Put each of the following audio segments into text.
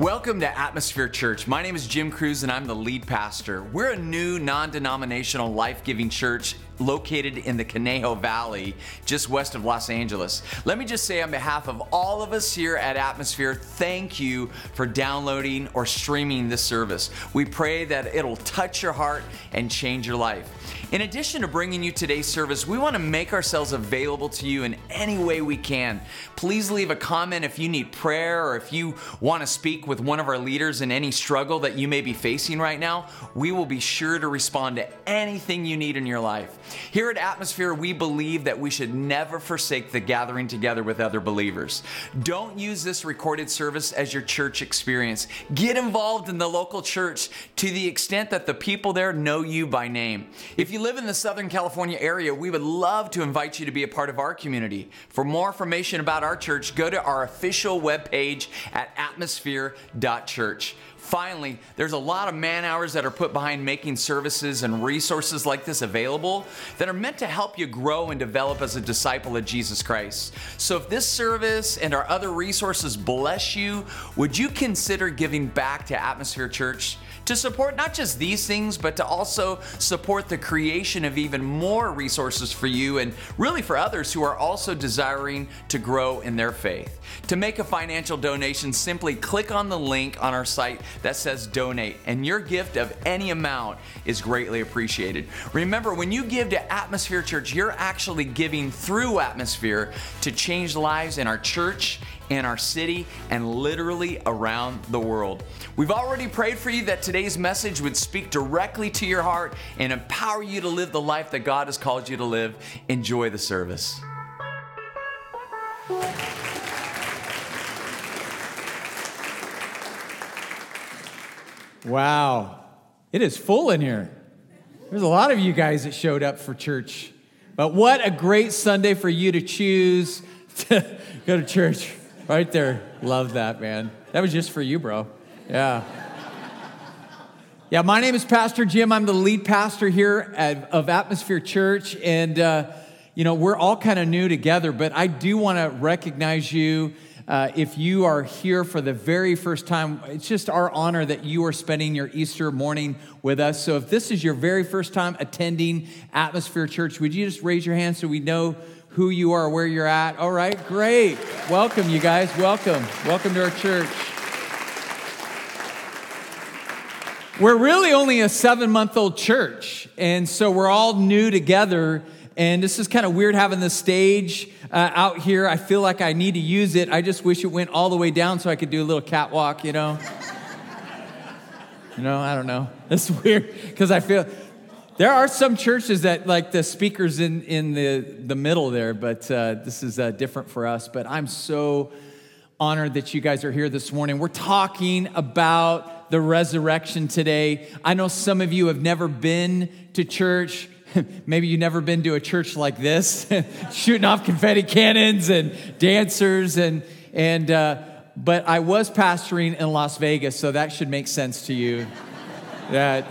Welcome to Atmosphere Church. My name is Jim Cruz and I'm the lead pastor. We're a new non denominational life giving church located in the Conejo Valley, just west of Los Angeles. Let me just say, on behalf of all of us here at Atmosphere, thank you for downloading or streaming this service. We pray that it'll touch your heart and change your life. In addition to bringing you today's service, we want to make ourselves available to you in any way we can. Please leave a comment if you need prayer or if you want to speak with one of our leaders in any struggle that you may be facing right now. We will be sure to respond to anything you need in your life. Here at Atmosphere, we believe that we should never forsake the gathering together with other believers. Don't use this recorded service as your church experience. Get involved in the local church to the extent that the people there know you by name. If you live in the Southern California area, we would love to invite you to be a part of our community. For more information about our church, go to our official webpage at atmosphere.church. Finally, there's a lot of man hours that are put behind making services and resources like this available that are meant to help you grow and develop as a disciple of Jesus Christ. So if this service and our other resources bless you, would you consider giving back to Atmosphere Church? to support not just these things, but to also support the creation of even more resources for you and really for others who are also desiring to grow in their faith. To make a financial donation, simply click on the link on our site that says donate, and your gift of any amount is greatly appreciated. Remember, when you give to Atmosphere Church, you're actually giving through Atmosphere to change lives in our church in our city, and literally around the world. We've already prayed for you that today's message would speak directly to your heart and empower you to live the life that God has called you to live. Enjoy the service. Wow, it is full in here. There's a lot of you guys that showed up for church. But what a great Sunday for you to choose to go to church. Right there. Love that, man. That was just for you, bro. Yeah. Yeah, my name is Pastor Jim. I'm the lead pastor here at, of Atmosphere Church. And, uh, you know, we're all kind of new together, but I do want to recognize you. Uh, if you are here for the very first time, it's just our honor that you are spending your Easter morning with us. So if this is your very first time attending Atmosphere Church, would you just raise your hand so we know who you are, where you're at. All right, great. Welcome, you guys. Welcome. Welcome to our church. We're really only a seven month old church, and so we're all new together. And this is kind of weird having the stage uh, out here. I feel like I need to use it. I just wish it went all the way down so I could do a little catwalk, you know? you know, I don't know. It's weird because I feel there are some churches that like the speakers in, in the, the middle there, but uh, this is uh, different for us. But I'm so honored that you guys are here this morning. We're talking about the resurrection today. I know some of you have never been to church. Maybe you've never been to a church like this, shooting off confetti cannons and dancers and and. Uh, but I was pastoring in Las Vegas, so that should make sense to you. that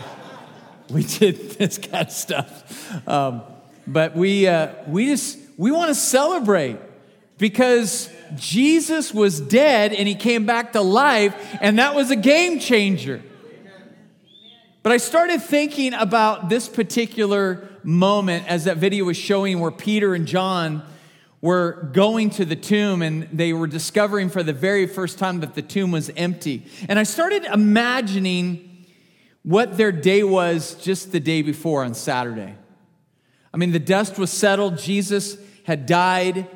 we did this kind of stuff. Um, but we, uh, we just, we want to celebrate because Jesus was dead and he came back to life, and that was a game changer. But I started thinking about this particular moment as that video was showing where Peter and John were going to the tomb and they were discovering for the very first time that the tomb was empty. And I started imagining what their day was just the day before on Saturday. I mean, the dust was settled, Jesus had died,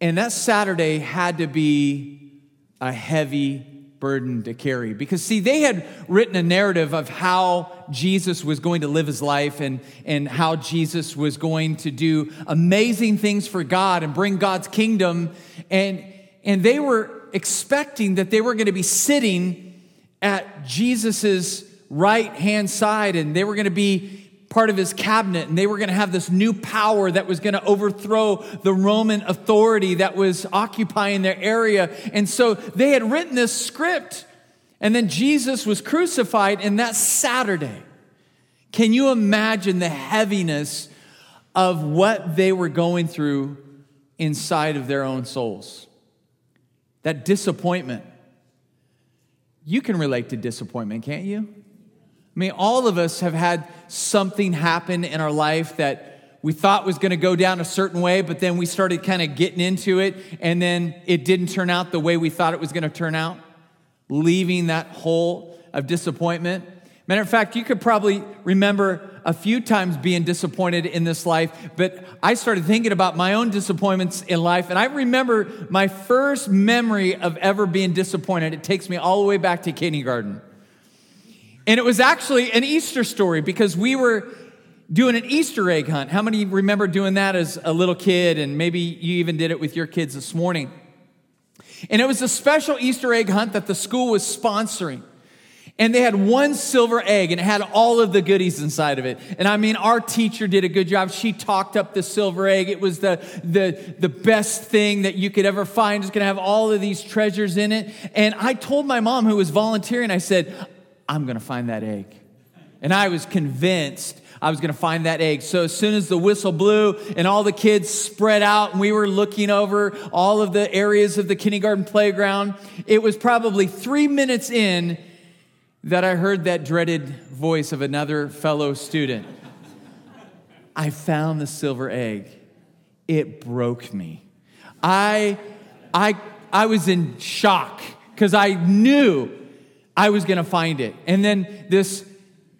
and that Saturday had to be a heavy burden to carry. Because, see, they had written a narrative of how Jesus was going to live his life and, and how Jesus was going to do amazing things for God and bring God's kingdom. And, and they were expecting that they were going to be sitting at Jesus's right hand side, and they were going to be part of his cabinet, and they were going to have this new power that was going to overthrow the Roman authority that was occupying their area. And so they had written this script, and then Jesus was crucified, and that Saturday. Can you imagine the heaviness of what they were going through inside of their own souls? That disappointment you can relate to disappointment, can't you? I mean, all of us have had something happen in our life that we thought was going to go down a certain way, but then we started kind of getting into it, and then it didn't turn out the way we thought it was going to turn out, leaving that hole of disappointment. Matter of fact, you could probably remember a few times being disappointed in this life, but I started thinking about my own disappointments in life, and I remember my first memory of ever being disappointed. It takes me all the way back to kindergarten. And it was actually an Easter story because we were doing an Easter egg hunt. How many remember doing that as a little kid? And maybe you even did it with your kids this morning. And it was a special Easter egg hunt that the school was sponsoring. And they had one silver egg and it had all of the goodies inside of it. And I mean, our teacher did a good job. She talked up the silver egg. It was the, the, the best thing that you could ever find. It's going to have all of these treasures in it. And I told my mom, who was volunteering, I said, I'm going to find that egg. And I was convinced I was going to find that egg. So as soon as the whistle blew and all the kids spread out and we were looking over all of the areas of the kindergarten playground, it was probably three minutes in that I heard that dreaded voice of another fellow student. I found the silver egg. It broke me. I, I, I was in shock because I knew I was going to find it. And then this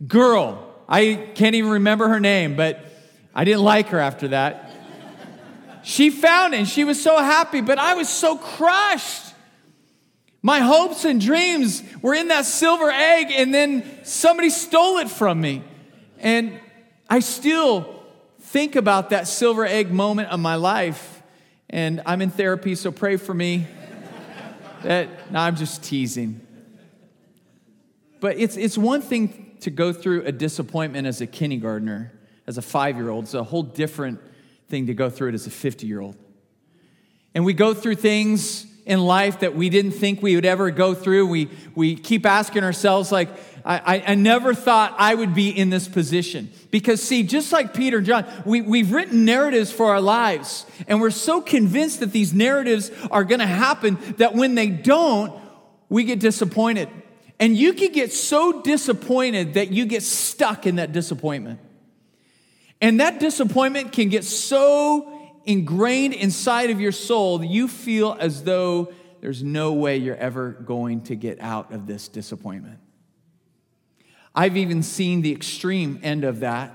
girl, I can't even remember her name, but I didn't like her after that. She found it and she was so happy, but I was so crushed. My hopes and dreams were in that silver egg, and then somebody stole it from me. And I still think about that silver egg moment of my life. And I'm in therapy, so pray for me. that no, I'm just teasing. But it's, it's one thing to go through a disappointment as a kindergartner, as a five year old. It's a whole different thing to go through it as a 50 year old. And we go through things in life that we didn't think we would ever go through. We, we keep asking ourselves, like, I, I never thought I would be in this position. Because, see, just like Peter and John, we, we've written narratives for our lives, and we're so convinced that these narratives are going to happen that when they don't, we get disappointed. And you can get so disappointed that you get stuck in that disappointment. And that disappointment can get so ingrained inside of your soul, that you feel as though there's no way you're ever going to get out of this disappointment. I've even seen the extreme end of that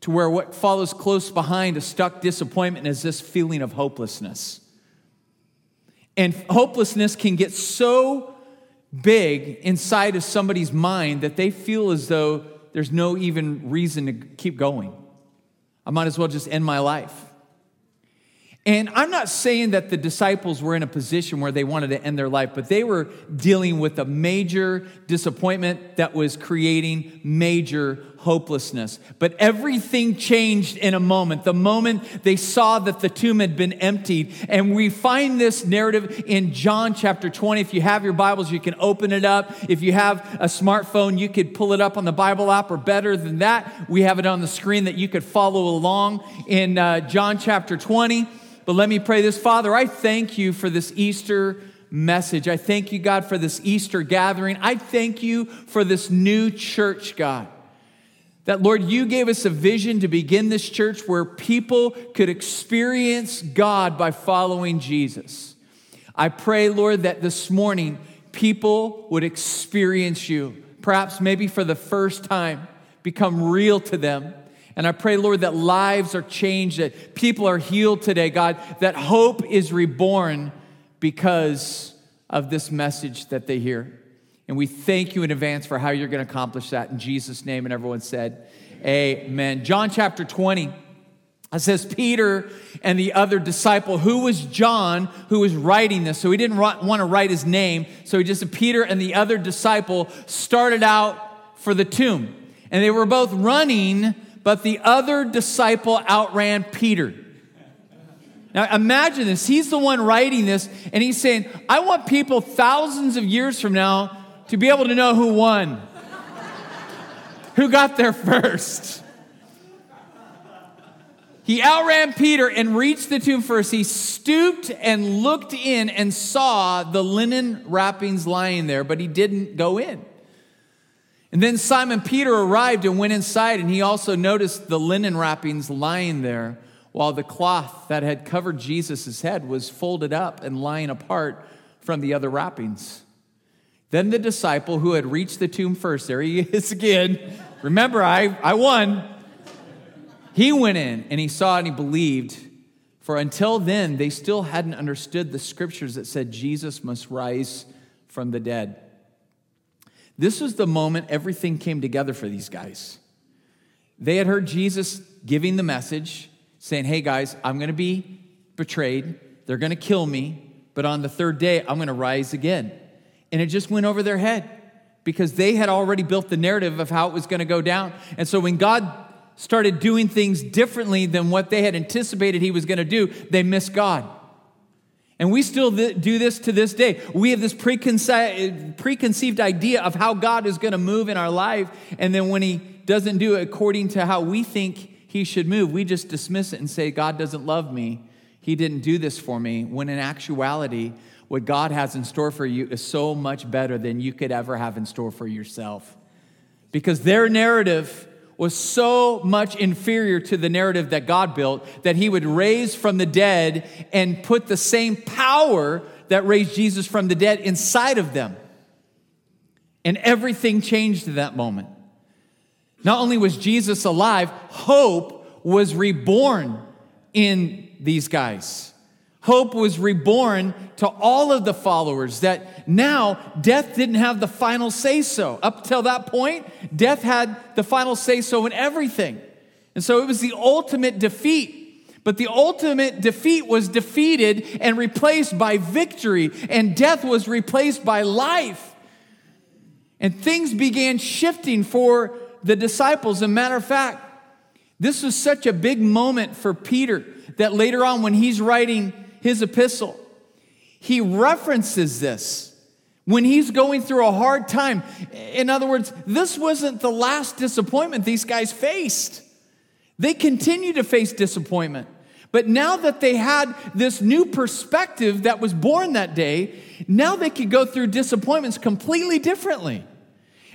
to where what follows close behind a stuck disappointment is this feeling of hopelessness. And hopelessness can get so big inside of somebody's mind that they feel as though there's no even reason to keep going. I might as well just end my life. And I'm not saying that the disciples were in a position where they wanted to end their life, but they were dealing with a major disappointment that was creating major hopelessness. But everything changed in a moment. The moment they saw that the tomb had been emptied. And we find this narrative in John chapter 20. If you have your Bibles, you can open it up. If you have a smartphone, you could pull it up on the Bible app, or better than that, we have it on the screen that you could follow along in uh, John chapter 20. But let me pray this. Father, I thank you for this Easter message. I thank you, God, for this Easter gathering. I thank you for this new church, God. That, Lord, you gave us a vision to begin this church where people could experience God by following Jesus. I pray, Lord, that this morning people would experience you, perhaps maybe for the first time, become real to them and I pray, Lord, that lives are changed, that people are healed today, God, that hope is reborn because of this message that they hear. And we thank you in advance for how you're going to accomplish that in Jesus' name. And everyone said, Amen. John chapter 20. It says Peter and the other disciple, who was John, who was writing this. So he didn't want to write his name. So he just said Peter and the other disciple started out for the tomb. And they were both running but the other disciple outran Peter. Now imagine this. He's the one writing this, and he's saying, I want people thousands of years from now to be able to know who won, who got there first. He outran Peter and reached the tomb first. He stooped and looked in and saw the linen wrappings lying there, but he didn't go in. And then Simon Peter arrived and went inside, and he also noticed the linen wrappings lying there, while the cloth that had covered Jesus' head was folded up and lying apart from the other wrappings. Then the disciple who had reached the tomb first, there he is again. Remember, I, I won. He went in and he saw and he believed. For until then, they still hadn't understood the scriptures that said Jesus must rise from the dead. This was the moment everything came together for these guys. They had heard Jesus giving the message, saying, Hey guys, I'm going to be betrayed. They're going to kill me, but on the third day, I'm going to rise again. And it just went over their head because they had already built the narrative of how it was going to go down. And so when God started doing things differently than what they had anticipated he was going to do, they missed God. And we still do this to this day. We have this preconce- preconceived idea of how God is going to move in our life. And then when he doesn't do it according to how we think he should move, we just dismiss it and say, God doesn't love me. He didn't do this for me. When in actuality, what God has in store for you is so much better than you could ever have in store for yourself. Because their narrative was so much inferior to the narrative that God built that he would raise from the dead and put the same power that raised Jesus from the dead inside of them. And everything changed at that moment. Not only was Jesus alive, hope was reborn in these guys. Hope was reborn to all of the followers that now death didn't have the final say so. Up till that point, death had the final say so in everything. And so it was the ultimate defeat. But the ultimate defeat was defeated and replaced by victory, and death was replaced by life. And things began shifting for the disciples. As a matter of fact, this was such a big moment for Peter that later on, when he's writing his epistle, he references this when he's going through a hard time. In other words, this wasn't the last disappointment these guys faced. They continue to face disappointment. But now that they had this new perspective that was born that day, now they could go through disappointments completely differently.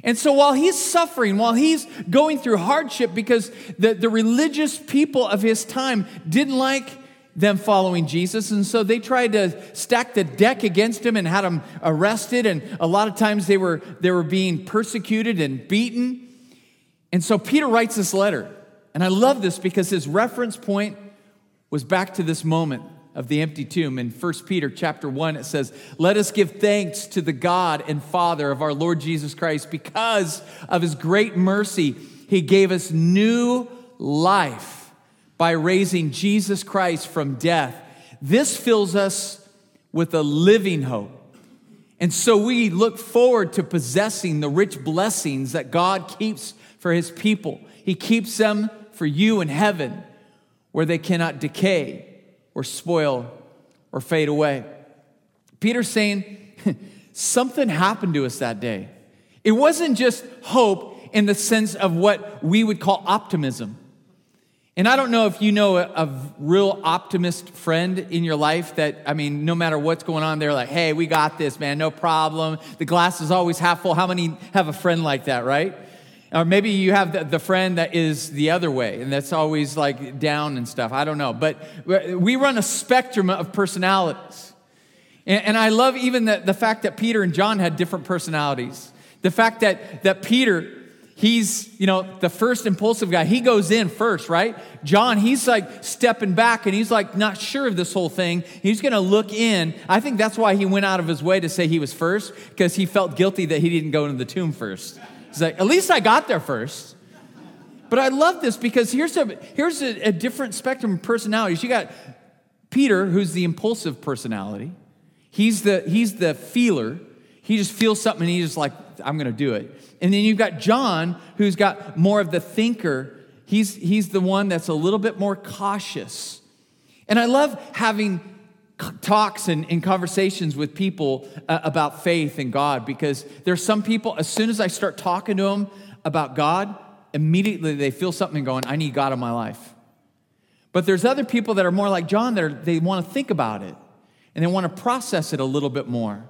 And so while he's suffering, while he's going through hardship because the, the religious people of his time didn't like them following Jesus. And so they tried to stack the deck against him and had him arrested. And a lot of times they were, they were being persecuted and beaten. And so Peter writes this letter. And I love this because his reference point was back to this moment of the empty tomb. In 1 Peter chapter 1, it says, Let us give thanks to the God and Father of our Lord Jesus Christ because of his great mercy. He gave us new life by raising Jesus Christ from death. This fills us with a living hope. And so we look forward to possessing the rich blessings that God keeps for his people. He keeps them for you in heaven where they cannot decay or spoil or fade away. Peter's saying something happened to us that day. It wasn't just hope in the sense of what we would call optimism. And I don't know if you know a, a, real optimist friend in your life that, I mean, no matter what's going on, they're like, hey, we got this, man, no problem. The glass is always half full. How many have a friend like that, right? Or maybe you have the, the friend that is the other way and that's always like down and stuff. I don't know. But we run a spectrum of personalities. And, and I love even the, the fact that Peter and John had different personalities. The fact that, that Peter, he's, you know, the first impulsive guy. He goes in first, right? John, he's like stepping back and he's like not sure of this whole thing. He's to look in. I think that's why he went out of his way to say he was first because he felt guilty that he didn't go into the tomb first. He's like, at least I got there first. But I love this because here's a here's a, a different spectrum of personalities. You got Peter, who's the impulsive personality. He's the he's the feeler. He just feels something and he's just like, I'm going to do it. And then you've got John, who's got more of the thinker. He's, he's the one that's a little bit more cautious. And I love having talks and, and conversations with people uh, about faith and God because there's some people, as soon as I start talking to them about God, immediately they feel something going, I need God in my life. But there's other people that are more like John that are, they want to think about it and they want to process it a little bit more.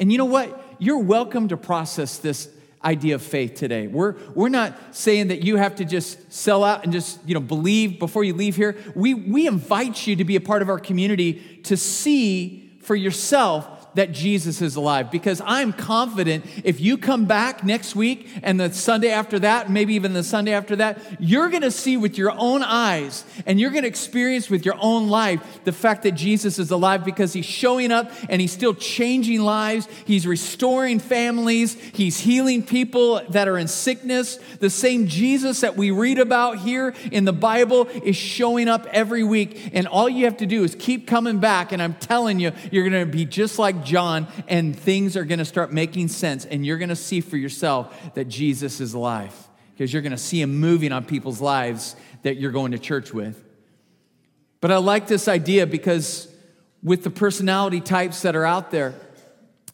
And you know what? You're welcome to process this idea of faith today. We're, we're not saying that you have to just sell out and just, you know, believe before you leave here. We, we invite you to be a part of our community to see for yourself that Jesus is alive because I'm confident if you come back next week and the Sunday after that, maybe even the Sunday after that, you're going to see with your own eyes and you're going to experience with your own life the fact that Jesus is alive because he's showing up and he's still changing lives. He's restoring families. He's healing people that are in sickness. The same Jesus that we read about here in the Bible is showing up every week. And all you have to do is keep coming back. And I'm telling you, you're going to be just like John, and things are going to start making sense, and you're going to see for yourself that Jesus is alive because you're going to see him moving on people's lives that you're going to church with. But I like this idea because with the personality types that are out there,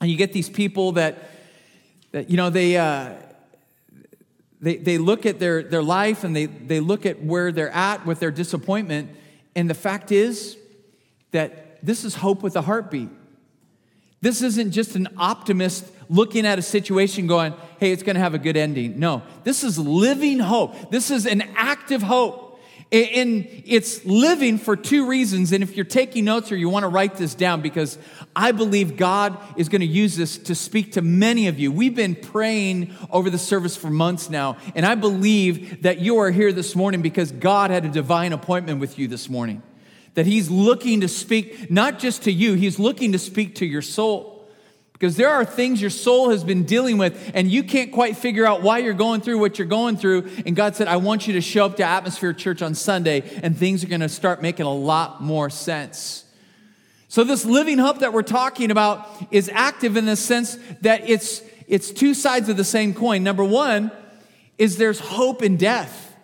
and you get these people that, that you know, they, uh, they, they look at their, their life and they, they look at where they're at with their disappointment. And the fact is that this is hope with a heartbeat. This isn't just an optimist looking at a situation going, hey, it's going to have a good ending. No, this is living hope. This is an active hope. And it's living for two reasons. And if you're taking notes or you want to write this down, because I believe God is going to use this to speak to many of you. We've been praying over the service for months now. And I believe that you are here this morning because God had a divine appointment with you this morning that He's looking to speak not just to you, He's looking to speak to your soul. Because there are things your soul has been dealing with, and you can't quite figure out why you're going through what you're going through. And God said, I want you to show up to Atmosphere Church on Sunday, and things are going to start making a lot more sense. So, this living hope that we're talking about is active in the sense that it's, it's two sides of the same coin. Number one is there's hope in death.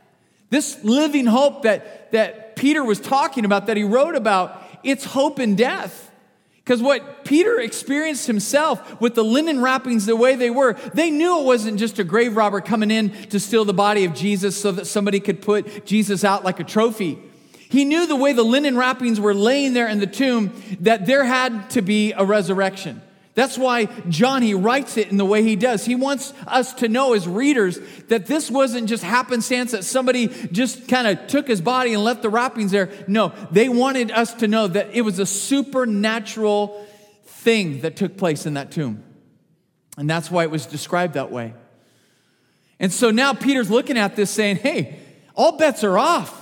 This living hope that, that Peter was talking about, that he wrote about, it's hope in death. Because what Peter experienced himself with the linen wrappings the way they were, they knew it wasn't just a grave robber coming in to steal the body of Jesus so that somebody could put Jesus out like a trophy. He knew the way the linen wrappings were laying there in the tomb that there had to be a resurrection. That's why John, he writes it in the way he does. He wants us to know as readers that this wasn't just happenstance that somebody just kind of took his body and left the wrappings there. No, they wanted us to know that it was a supernatural thing that took place in that tomb. And that's why it was described that way. And so now Peter's looking at this saying, hey, all bets are off.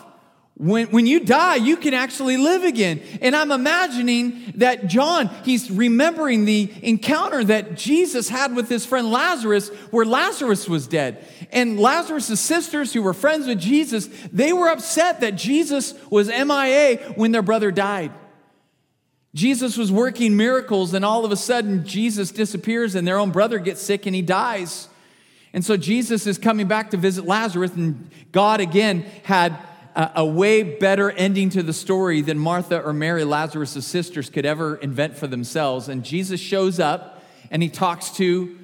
When, when you die, you can actually live again. And I'm imagining that John, he's remembering the encounter that Jesus had with his friend Lazarus, where Lazarus was dead. And Lazarus' sisters, who were friends with Jesus, they were upset that Jesus was MIA when their brother died. Jesus was working miracles, and all of a sudden, Jesus disappears, and their own brother gets sick and he dies. And so Jesus is coming back to visit Lazarus, and God again had a, way better ending to the story than Martha or Mary, Lazarus' sisters, could ever invent for themselves. And Jesus shows up and he talks to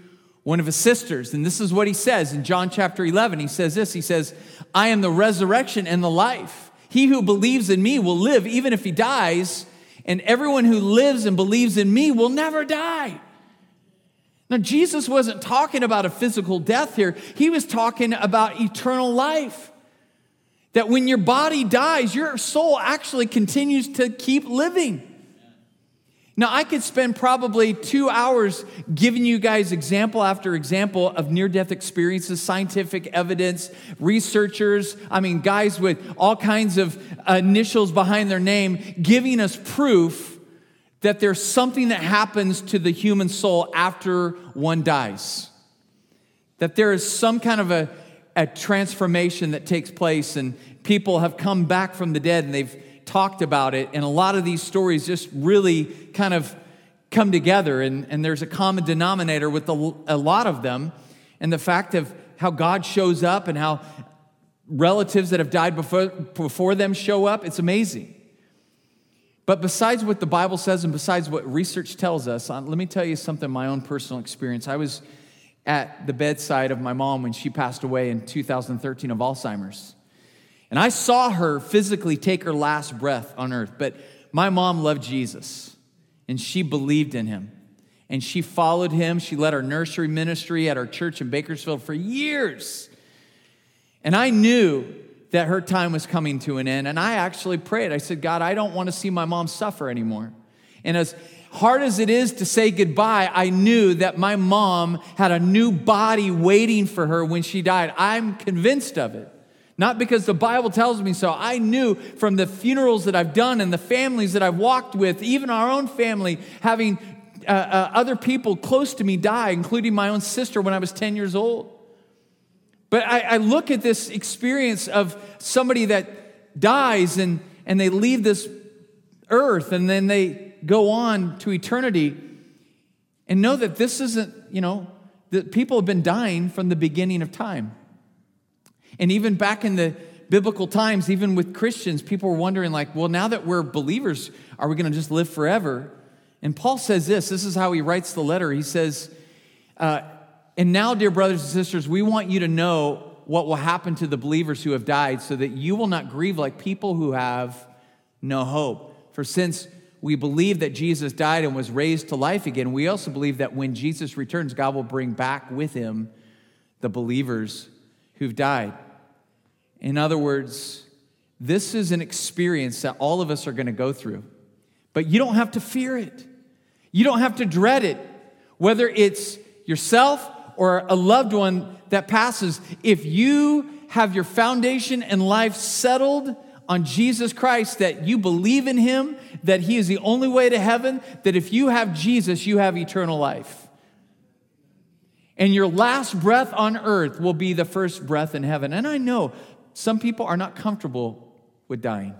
one of his sisters. And this is what he says in John chapter 11. He says this He says, I am the resurrection and the life. He who believes in me will live even if he dies, and everyone who lives and believes in me will never die. Now, Jesus wasn't talking about a physical death here, he was talking about eternal life. That when your body dies, your soul actually continues to keep living. Now, I could spend probably two hours giving you guys example after example of near death experiences, scientific evidence, researchers, I mean, guys with all kinds of initials behind their name, giving us proof that there's something that happens to the human soul after one dies. That there is some kind of a a transformation that takes place, and people have come back from the dead and they've talked about it. And a lot of these stories just really kind of come together, and, and there's a common denominator with a, lot of them, and the fact of how God shows up and how relatives that have died before, before them show up. It's amazing. But besides what the Bible says and besides what research tells us, uh, let me tell you something my own personal experience. I was at the bedside of my mom when she passed away in 2013 of Alzheimer's. And I saw her physically take her last breath on earth. But my mom loved Jesus and she believed in him. And she followed him. She led our nursery ministry at our church in Bakersfield for years. And I knew that her time was coming to an end. And I actually prayed. I said, God, I don't want to see my mom suffer anymore. And as hard as it is to say goodbye, I knew that my mom had a new body waiting for her when she died. I'm convinced of it. Not because the Bible tells me so. I knew from the funerals that I've done and the families that I've walked with, even our own family, having uh, uh, other people close to me die, including my own sister when I was 10 years old. But I, I look at this experience of somebody that dies and, and they leave this earth and then they go on to eternity and know that this isn't, you know, that people have been dying from the beginning of time. And even back in the biblical times, even with Christians, people were wondering, like, well, now that we're believers, are we going to just live forever? And Paul says this this is how he writes the letter. He says, uh, And now, dear brothers and sisters, we want you to know what will happen to the believers who have died, so that you will not grieve like people who have no hope. For since we believe that Jesus died and was raised to life again, we also believe that when Jesus returns, God will bring back with him the believers who've died. In other words, this is an experience that all of us are going to go through, but you don't have to fear it. You don't have to dread it, whether it's yourself or a loved one that passes. If you have your foundation in life settled on Jesus Christ, that you believe in Him, that He is the only way to heaven, that if you have Jesus, you have eternal life. And your last breath on earth will be the first breath in heaven. And I know some people are not comfortable with dying.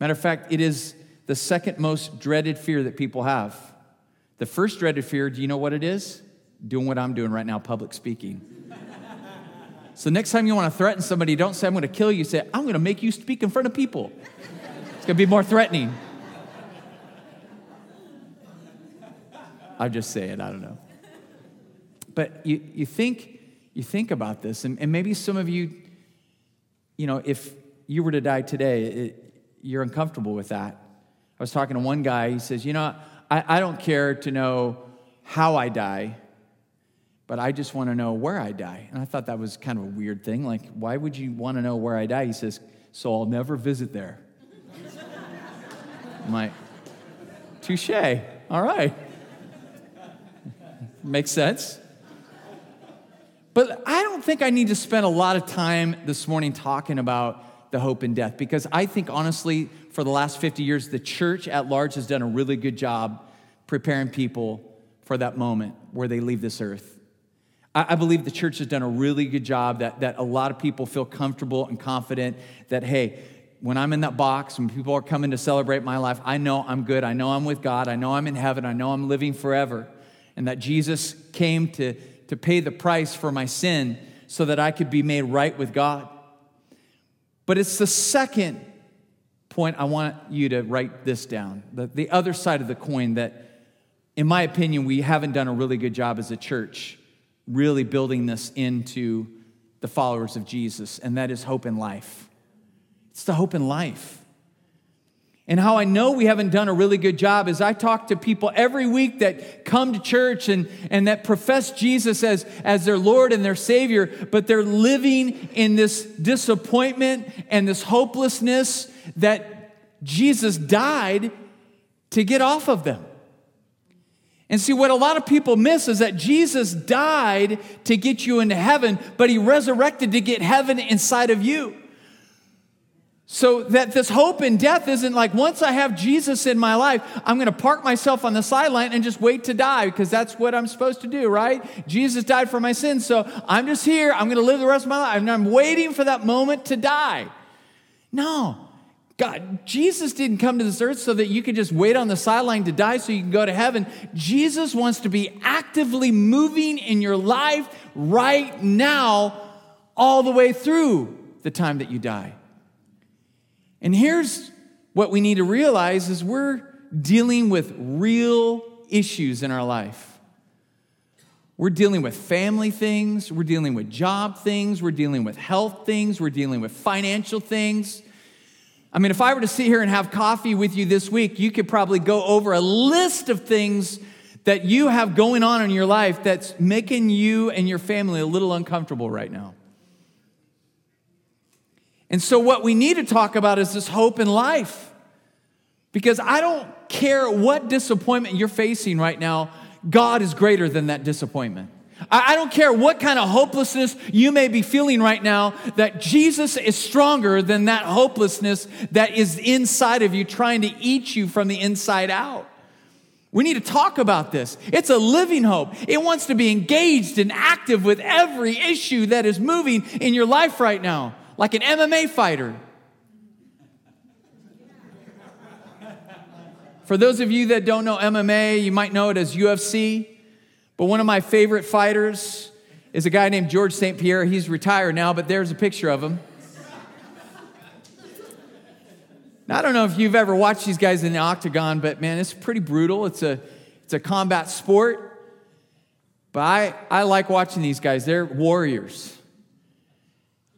Matter of fact, it is the second most dreaded fear that people have. The first dreaded fear, do you know what it is? Doing what I'm doing right now, public speaking. so next time you want to threaten somebody, don't say, I'm going to kill you. Say, I'm going to make you speak in front of people. It's going to be more threatening. I'm just saying, I don't know. But you, you, think, you think about this, and, and maybe some of you you know, if you were to die today, it, you're uncomfortable with that. I was talking to one guy, he says, You know, I, I don't care to know how I die, but I just want to know where I die. And I thought that was kind of a weird thing. Like, why would you want to know where I die? He says, So I'll never visit there. I'm like, Touche. All right. Makes sense. But I don't think I need to spend a lot of time this morning talking about the hope in death because I think, honestly, for the last 50 years, the church at large has done a really good job preparing people for that moment where they leave this earth. I, I believe the church has done a really good job that, that a lot of people feel comfortable and confident that, hey, when I'm in that box, when people are coming to celebrate my life, I know I'm good. I know I'm with God. I know I'm in heaven. I know I'm living forever. And that Jesus came to to pay the price for my sin so that I could be made right with God. But it's the second point I want you to write this down the, the other side of the coin that, in my opinion, we haven't done a really good job as a church really building this into the followers of Jesus, and that is hope in life. It's the hope in life. And how I know we haven't done a really good job is I talk to people every week that come to church and, and that profess Jesus as, as their Lord and their Savior, but they're living in this disappointment and this hopelessness that Jesus died to get off of them. And see, what a lot of people miss is that Jesus died to get you into heaven, but he resurrected to get heaven inside of you. So that this hope in death isn't like once I have Jesus in my life, I'm going to park myself on the sideline and just wait to die because that's what I'm supposed to do, right? Jesus died for my sins, so I'm just here. I'm going to live the rest of my life and I'm waiting for that moment to die. No. God, Jesus didn't come to this earth so that you could just wait on the sideline to die so you can go to heaven. Jesus wants to be actively moving in your life right now all the way through the time that you die. And here's what we need to realize is we're dealing with real issues in our life. We're dealing with family things, we're dealing with job things, we're dealing with health things, we're dealing with financial things. I mean, if I were to sit here and have coffee with you this week, you could probably go over a list of things that you have going on in your life that's making you and your family a little uncomfortable right now. And so, what we need to talk about is this hope in life. Because I don't care what disappointment you're facing right now, God is greater than that disappointment. I don't care what kind of hopelessness you may be feeling right now, that Jesus is stronger than that hopelessness that is inside of you, trying to eat you from the inside out. We need to talk about this. It's a living hope. It wants to be engaged and active with every issue that is moving in your life right now, like an MMA fighter. For those of you that don't know MMA, you might know it as UFC. But one of my favorite fighters is a guy named George St. Pierre. He's retired now, but there's a picture of him. Now, I don't know if you've ever watched these guys in the octagon, but man, it's pretty brutal. It's a, it's a combat sport. But I, I like watching these guys. They're warriors.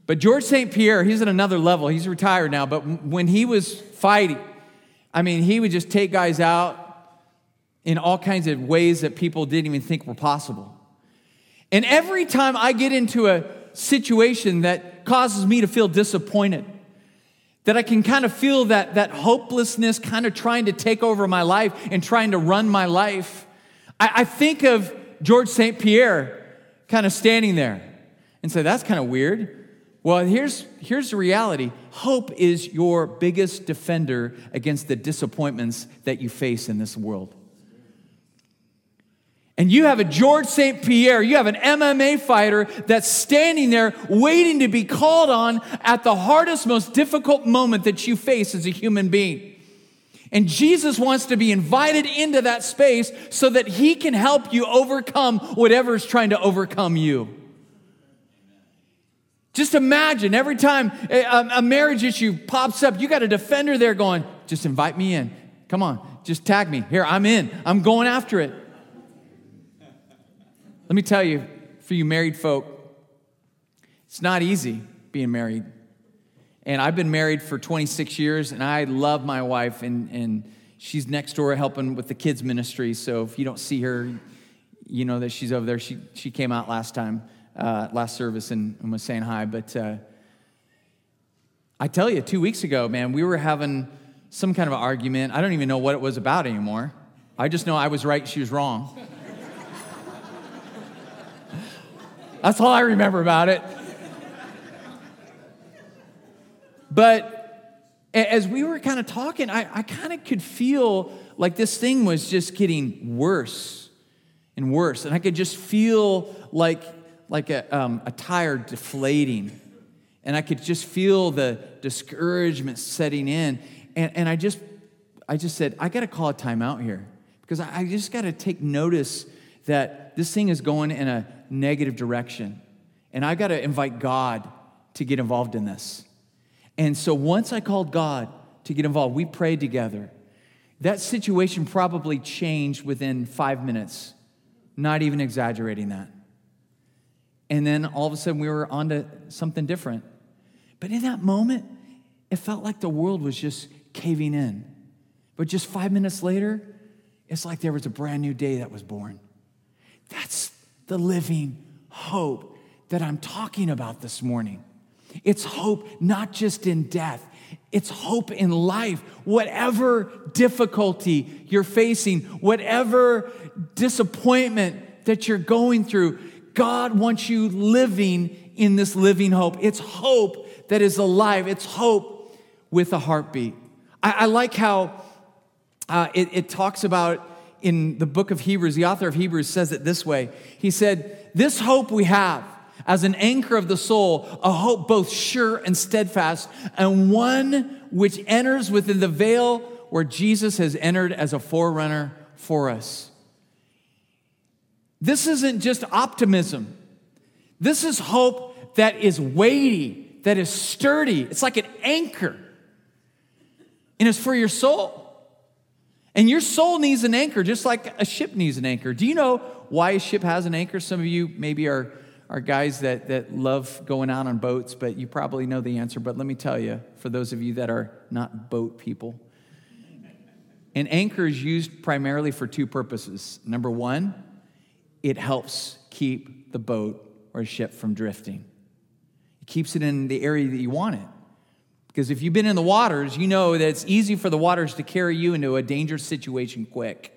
But George St. Pierre, he's at another level. He's retired now, but when he was fighting, I mean, he would just take guys out in all kinds of ways that people didn't even think were possible. And every time I get into a situation that causes me to feel disappointed, that I can kind of feel that, that hopelessness kind of trying to take over my life and trying to run my life. I, I think of George St. Pierre kind of standing there and say, that's kind of weird. Well, here's, here's the reality hope is your biggest defender against the disappointments that you face in this world. And you have a George St. Pierre, you have an MMA fighter that's standing there waiting to be called on at the hardest, most difficult moment that you face as a human being. And Jesus wants to be invited into that space so that he can help you overcome whatever is trying to overcome you. Just imagine every time a, marriage issue pops up, you got a defender there going, just invite me in. Come on, just tag me. Here, I'm in. I'm going after it. Let me tell you, for you married folk, it's not easy being married. And I've been married for 26 years, and I love my wife, and, and she's next door helping with the kids' ministry. So if you don't see her, you know that she's over there. She, she came out last time, uh, last service, and, and, was saying hi. But uh, I tell you, two weeks ago, man, we were having some kind of an argument. I don't even know what it was about anymore. I just know I was right, she was wrong. That's all I remember about it. But as we were kind of talking, I, I kind of could feel like this thing was just getting worse and worse. And I could just feel like, like a, um, a tire deflating. And I could just feel the discouragement setting in. And, and I, just, I just said, I got to call a timeout here because I, I just got to take notice that this thing is going in a negative direction. And I got to invite God to get involved in this. And so once I called God to get involved, we prayed together. That situation probably changed within five minutes, not even exaggerating that. And then all of a sudden we were on to something different. But in that moment, it felt like the world was just caving in. But just five minutes later, it's like there was a brand new day that was born. That's the living hope that I'm talking about this morning. It's hope not just in death, it's hope in life. Whatever difficulty you're facing, whatever disappointment that you're going through, God wants you living in this living hope. It's hope that is alive, it's hope with a heartbeat. I, I like how uh, it, it talks about in the book of Hebrews, the author of Hebrews says it this way He said, This hope we have as an anchor of the soul, a hope both sure and steadfast, and one which enters within the veil where Jesus has entered as a forerunner for us. This isn't just optimism. This is hope that is weighty, that is sturdy. It's like an anchor, and it's for your soul. And your soul needs an anchor, just like a ship needs an anchor. Do you know why a ship has an anchor? Some of you maybe are, are guys that, that love going out on boats, but you probably know the answer. But let me tell you, for those of you that are not boat people, an anchor is used primarily for two purposes. Number one, it helps keep the boat or ship from drifting, it keeps it in the area that you want it. Because if you've been in the waters, you know that it's easy for the waters to carry you into a dangerous situation quick.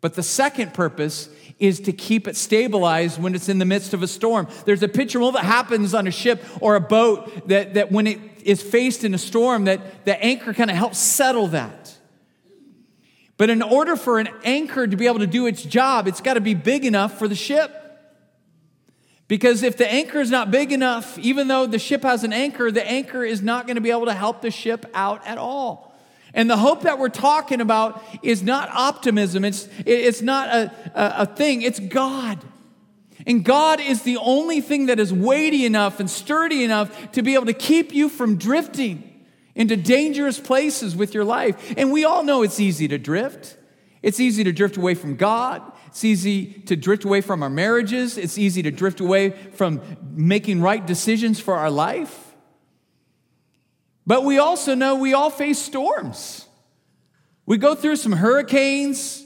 But the second purpose is to keep it stabilized when it's in the midst of a storm. There's a picture of what happens on a ship or a boat that, that when it is faced in a storm, that the anchor kind of helps settle that. But in order for an anchor to be able to do its job, it's got to be big enough for the ship. Because if the anchor is not big enough, even though the ship has an anchor, the anchor is not going to be able to help the ship out at all. And the hope that we're talking about is not optimism, it's, it's not a, a, a thing, it's God. And God is the only thing that is weighty enough and sturdy enough to be able to keep you from drifting into dangerous places with your life. And we all know it's easy to drift. It's easy to drift away from God. It's easy to drift away from our marriages. It's easy to drift away from making right decisions for our life. But we also know we all face storms. We go through some hurricanes.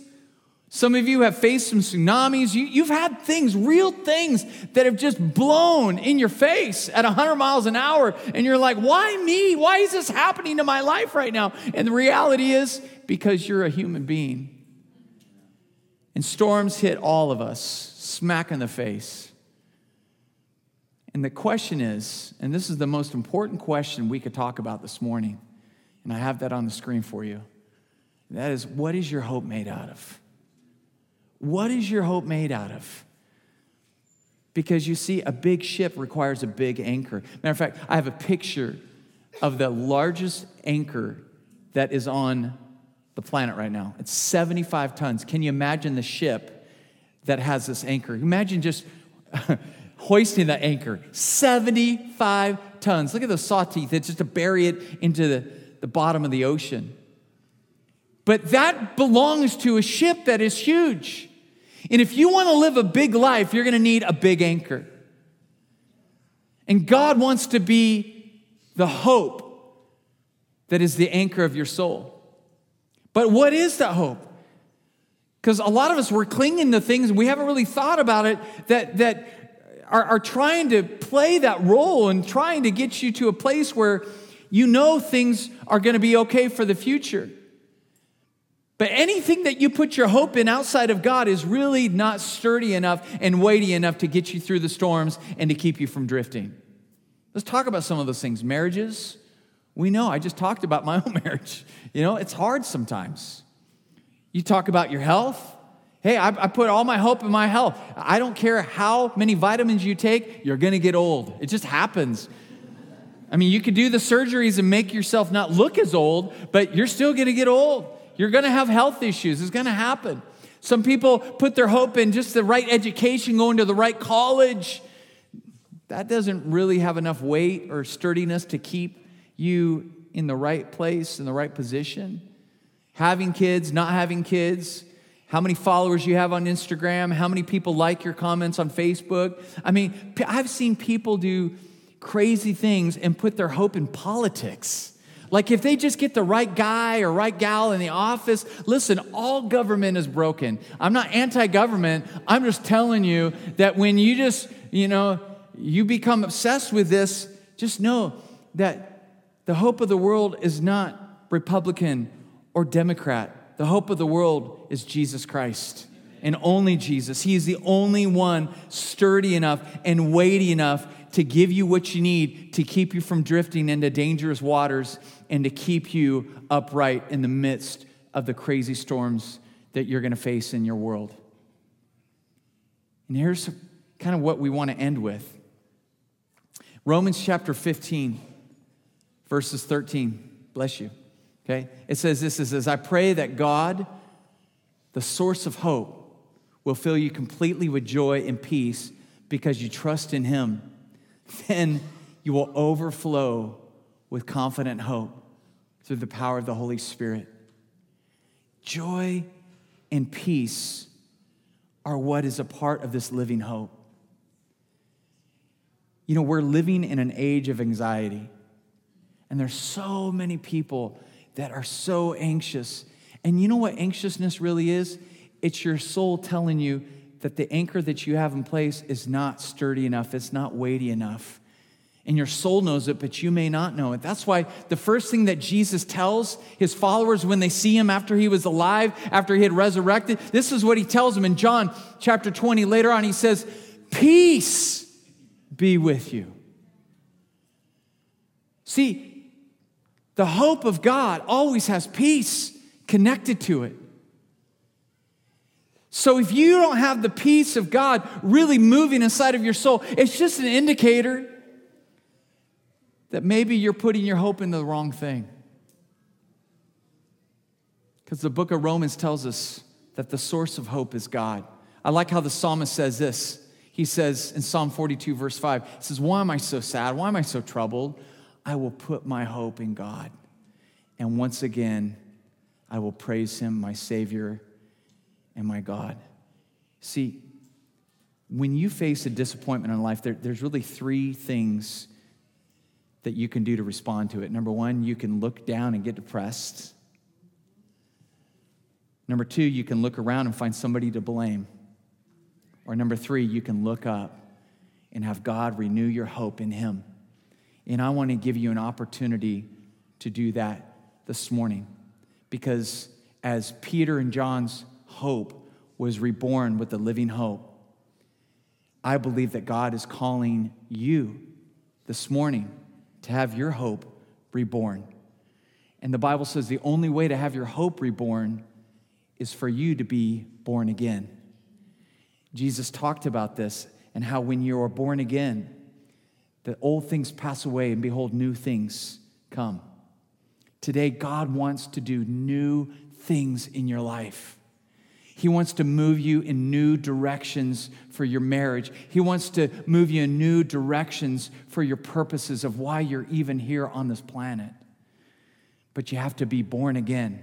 Some of you have faced some tsunamis. You, have had things, real things, that have just blown in your face at 100 miles an hour. And you're like, why me? Why is this happening to my life right now? And the reality is because you're a human being and storms hit all of us, smack in the face. And the question is, and this is the most important question we could talk about this morning, and I have that on the screen for you. That is, what is your hope made out of? What is your hope made out of? Because you see, a big ship requires a big anchor. Matter of fact, I have a picture of the largest anchor that is on the planet right now. It's 75 tons. Can you imagine the ship that has this anchor? Imagine just hoisting that anchor. 75 tons. Look at the saw teeth. It's just to bury it into the, the bottom of the ocean. But that belongs to a ship that is huge. And if you want to live a big life, you're going to need a big anchor. And God wants to be the hope that is the anchor of your soul. But what is that hope? Because a lot of us, we're clinging to things we haven't really thought about it that, that are, are trying to play that role and trying to get you to a place where you know things are going to be okay for the future. But anything that you put your hope in outside of God is really not sturdy enough and weighty enough to get you through the storms and to keep you from drifting. Let's talk about some of those things. Marriages, we know, I just talked about my own marriage. You know, it's hard sometimes. You talk about your health. Hey, I, I, put all my hope in my health. I don't care how many vitamins you take, you're gonna get old. It just happens. I mean, you could do the surgeries and make yourself not look as old, but you're still gonna get old. You're gonna have health issues. It's gonna happen. Some people put their hope in just the right education, going to the right college. That doesn't really have enough weight or sturdiness to keep you in the right place, in the right position. Having kids, not having kids, how many followers you have on Instagram, how many people like your comments on Facebook. I mean, I've seen people do crazy things and put their hope in politics. Like if they just get the right guy or right gal in the office, listen, all government is broken. I'm not anti government. I'm just telling you that when you just, you know, you become obsessed with this, just know that the hope of the world is not Republican or Democrat. The hope of the world is Jesus Christ and only Jesus. He is the only one sturdy enough and weighty enough to give you what you need to keep you from drifting into dangerous waters and to keep you upright in the midst of the crazy storms that you're going to face in your world. And here's kind of what we want to end with Romans chapter 15 verses 13. Bless you. Okay? It says this is as I pray that God, the source of hope, will fill you completely with joy and peace because you trust in Him. Then you will overflow with confident hope through the power of the Holy Spirit. joy and peace are what is a part of this living hope. You know, we're living in an age of anxiety, and there's so many people that are so anxious. And you know what anxiousness really is? It's your soul telling you that the anchor that you have in place is not sturdy enough, it's not weighty enough. And your soul knows it, but you may not know it. That's why the first thing that Jesus tells his followers when they see him after he was alive, after he had resurrected, this is what he tells them in John chapter 20. Later on, he says, Peace be with you. See, the hope of God always has peace connected to it. So if you don't have the peace of God really moving inside of your soul, it's just an indicator that maybe you're putting your hope in the wrong thing. Because the book of Romans tells us that the source of hope is God. I like how the psalmist says this. He says in Psalm 42, verse 5, he says, Why am I so sad? Why am I so troubled? I will put my hope in God. And once again, I will praise him, my Savior and my God. See, when you face a disappointment in life, there, there's really three things that you can do to respond to it. Number one, you can look down and get depressed. Number two, you can look around and find somebody to blame. Or number three, you can look up and have God renew your hope in Him. And I want to give you an opportunity to do that this morning because as Peter and John's hope was reborn with the living hope. I believe that God is calling you this morning to have your hope reborn. And the Bible says the only way to have your hope reborn is for you to be born again. Jesus talked about this and how when you are born again, the old things pass away and behold, new things come. Today, God wants to do new things in your life. He wants to move you in new directions for your marriage. He wants to move you in new directions for your purposes of why you're even here on this planet. But you have to be born again.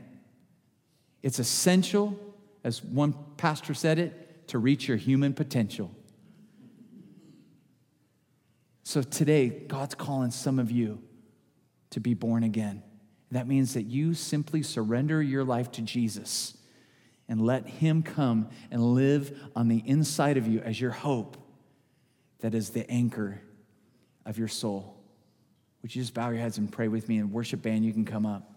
It's essential, as one pastor said it, to reach your human potential. So today, God's calling some of you to be born again. That means that you simply surrender your life to Jesus and let Him come and live on the inside of you as your hope that is the anchor of your soul. Would you just bow your heads and pray with me? And worship band, you can come up.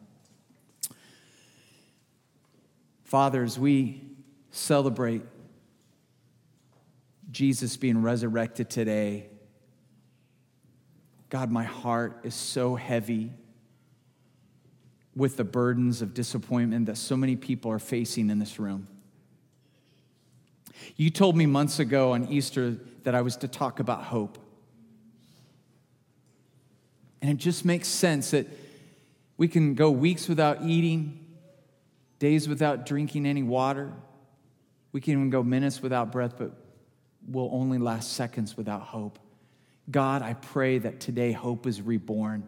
Fathers, we celebrate Jesus being resurrected today. God, my heart is so heavy with the burdens of disappointment that so many people are facing in this room. You told me months ago on Easter that I was to talk about hope. And it just makes sense that we can go weeks without eating, days without drinking any water. We can even go minutes without breath, but we'll only last seconds without hope. God, I pray that today hope is reborn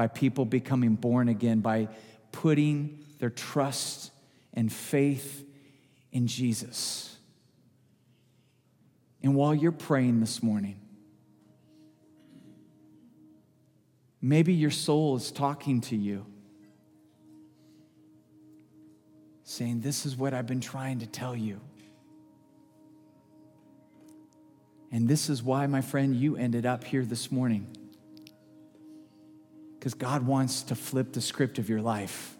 by people becoming born again, by putting their trust and faith in Jesus. And while you're praying this morning, maybe your soul is talking to you, saying, This is what I've been trying to tell you. And this is why, my friend, you ended up here this morning because God wants to flip the script of your life.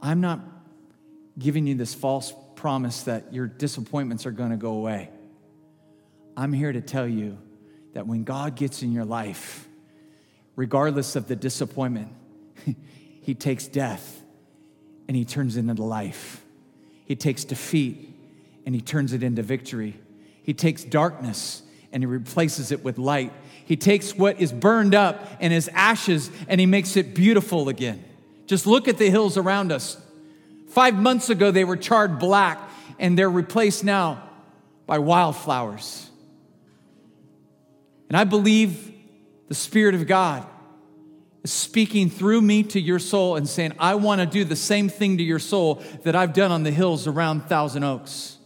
I'm not giving you this false promise that your disappointments are going to go away. I'm here to tell you that when God gets in your life, regardless of the disappointment, He takes death and He turns it into life. He takes defeat and He turns it into victory. He takes darkness and He replaces it with light. He takes what is burned up and his ashes and he makes it beautiful again. Just look at the hills around us. Five months ago, they were charred black and they're replaced now by wildflowers. And I believe the Spirit of God is speaking through me to your soul and saying, I want to do the same thing to your soul that I've done on the hills around Thousand Oaks.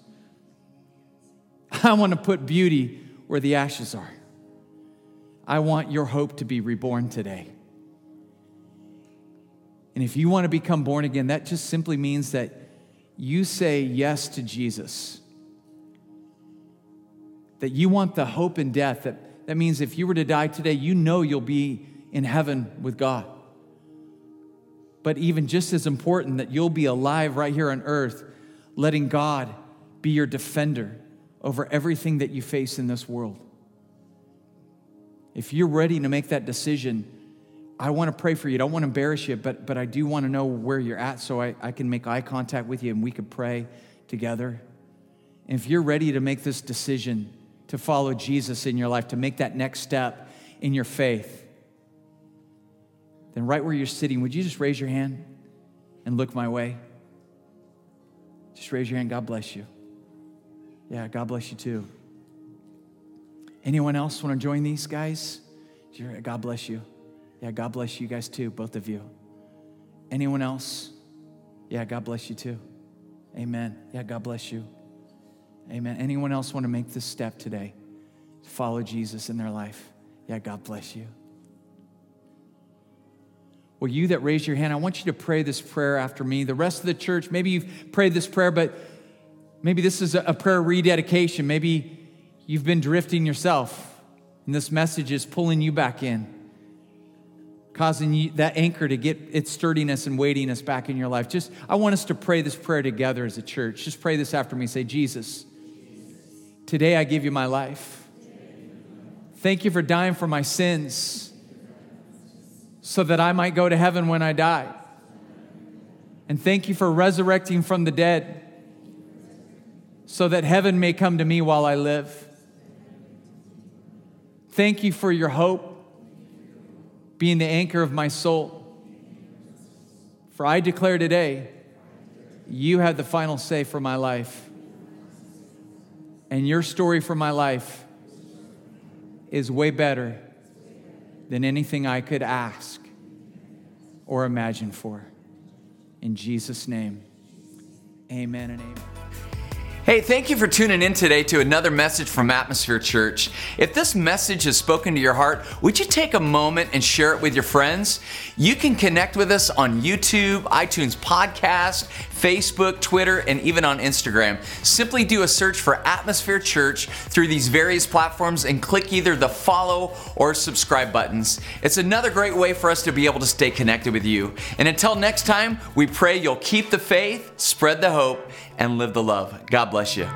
I want to put beauty where the ashes are. I want your hope to be reborn today. And if you want to become born again, that just simply means that you say yes to Jesus. That you want the hope in death. That, that means if you were to die today, you know you'll be in heaven with God. But even just as important, that you'll be alive right here on earth, letting God be your defender over everything that you face in this world. If you're ready to make that decision, I want to pray for you. I don't want to embarrass you, but, but I do want to know where you're at so I, I can make eye contact with you and we could pray together. And if you're ready to make this decision to follow Jesus in your life, to make that next step in your faith, then right where you're sitting, would you just raise your hand and look my way? Just raise your hand. God bless you. Yeah, God bless you too. Anyone else want to join these guys? God bless you. Yeah, God bless you guys too, both of you. Anyone else? Yeah, God bless you too. Amen. Yeah, God bless you. Amen. Anyone else want to make this step today? Follow Jesus in their life. Yeah, God bless you. Well, you that raised your hand, I want you to pray this prayer after me. The rest of the church, maybe you've prayed this prayer, but maybe this is a prayer rededication. Maybe you've been drifting yourself, and this message is pulling you back in, causing you, that anchor to get its sturdiness and weightiness back in your life. Just, I want us to pray this prayer together as a church. Just pray this after me. Say, Jesus, today I give you my life. Thank you for dying for my sins so that I might go to heaven when I die. And thank you for resurrecting from the dead so that heaven may come to me while I live. Thank you for your hope being the anchor of my soul. For I declare today, you have the final say for my life. And your story for my life is way better than anything I could ask or imagine for. In Jesus' name, amen and amen. Hey, thank you for tuning in today to another message from Atmosphere Church. If this message has spoken to your heart, would you take a moment and share it with your friends? You can connect with us on YouTube, iTunes Podcast, Facebook, Twitter, and even on Instagram. Simply do a search for Atmosphere Church through these various platforms and click either the follow or subscribe buttons. It's another great way for us to be able to stay connected with you. And until next time, we pray you'll keep the faith, spread the hope, and live the love. God bless you.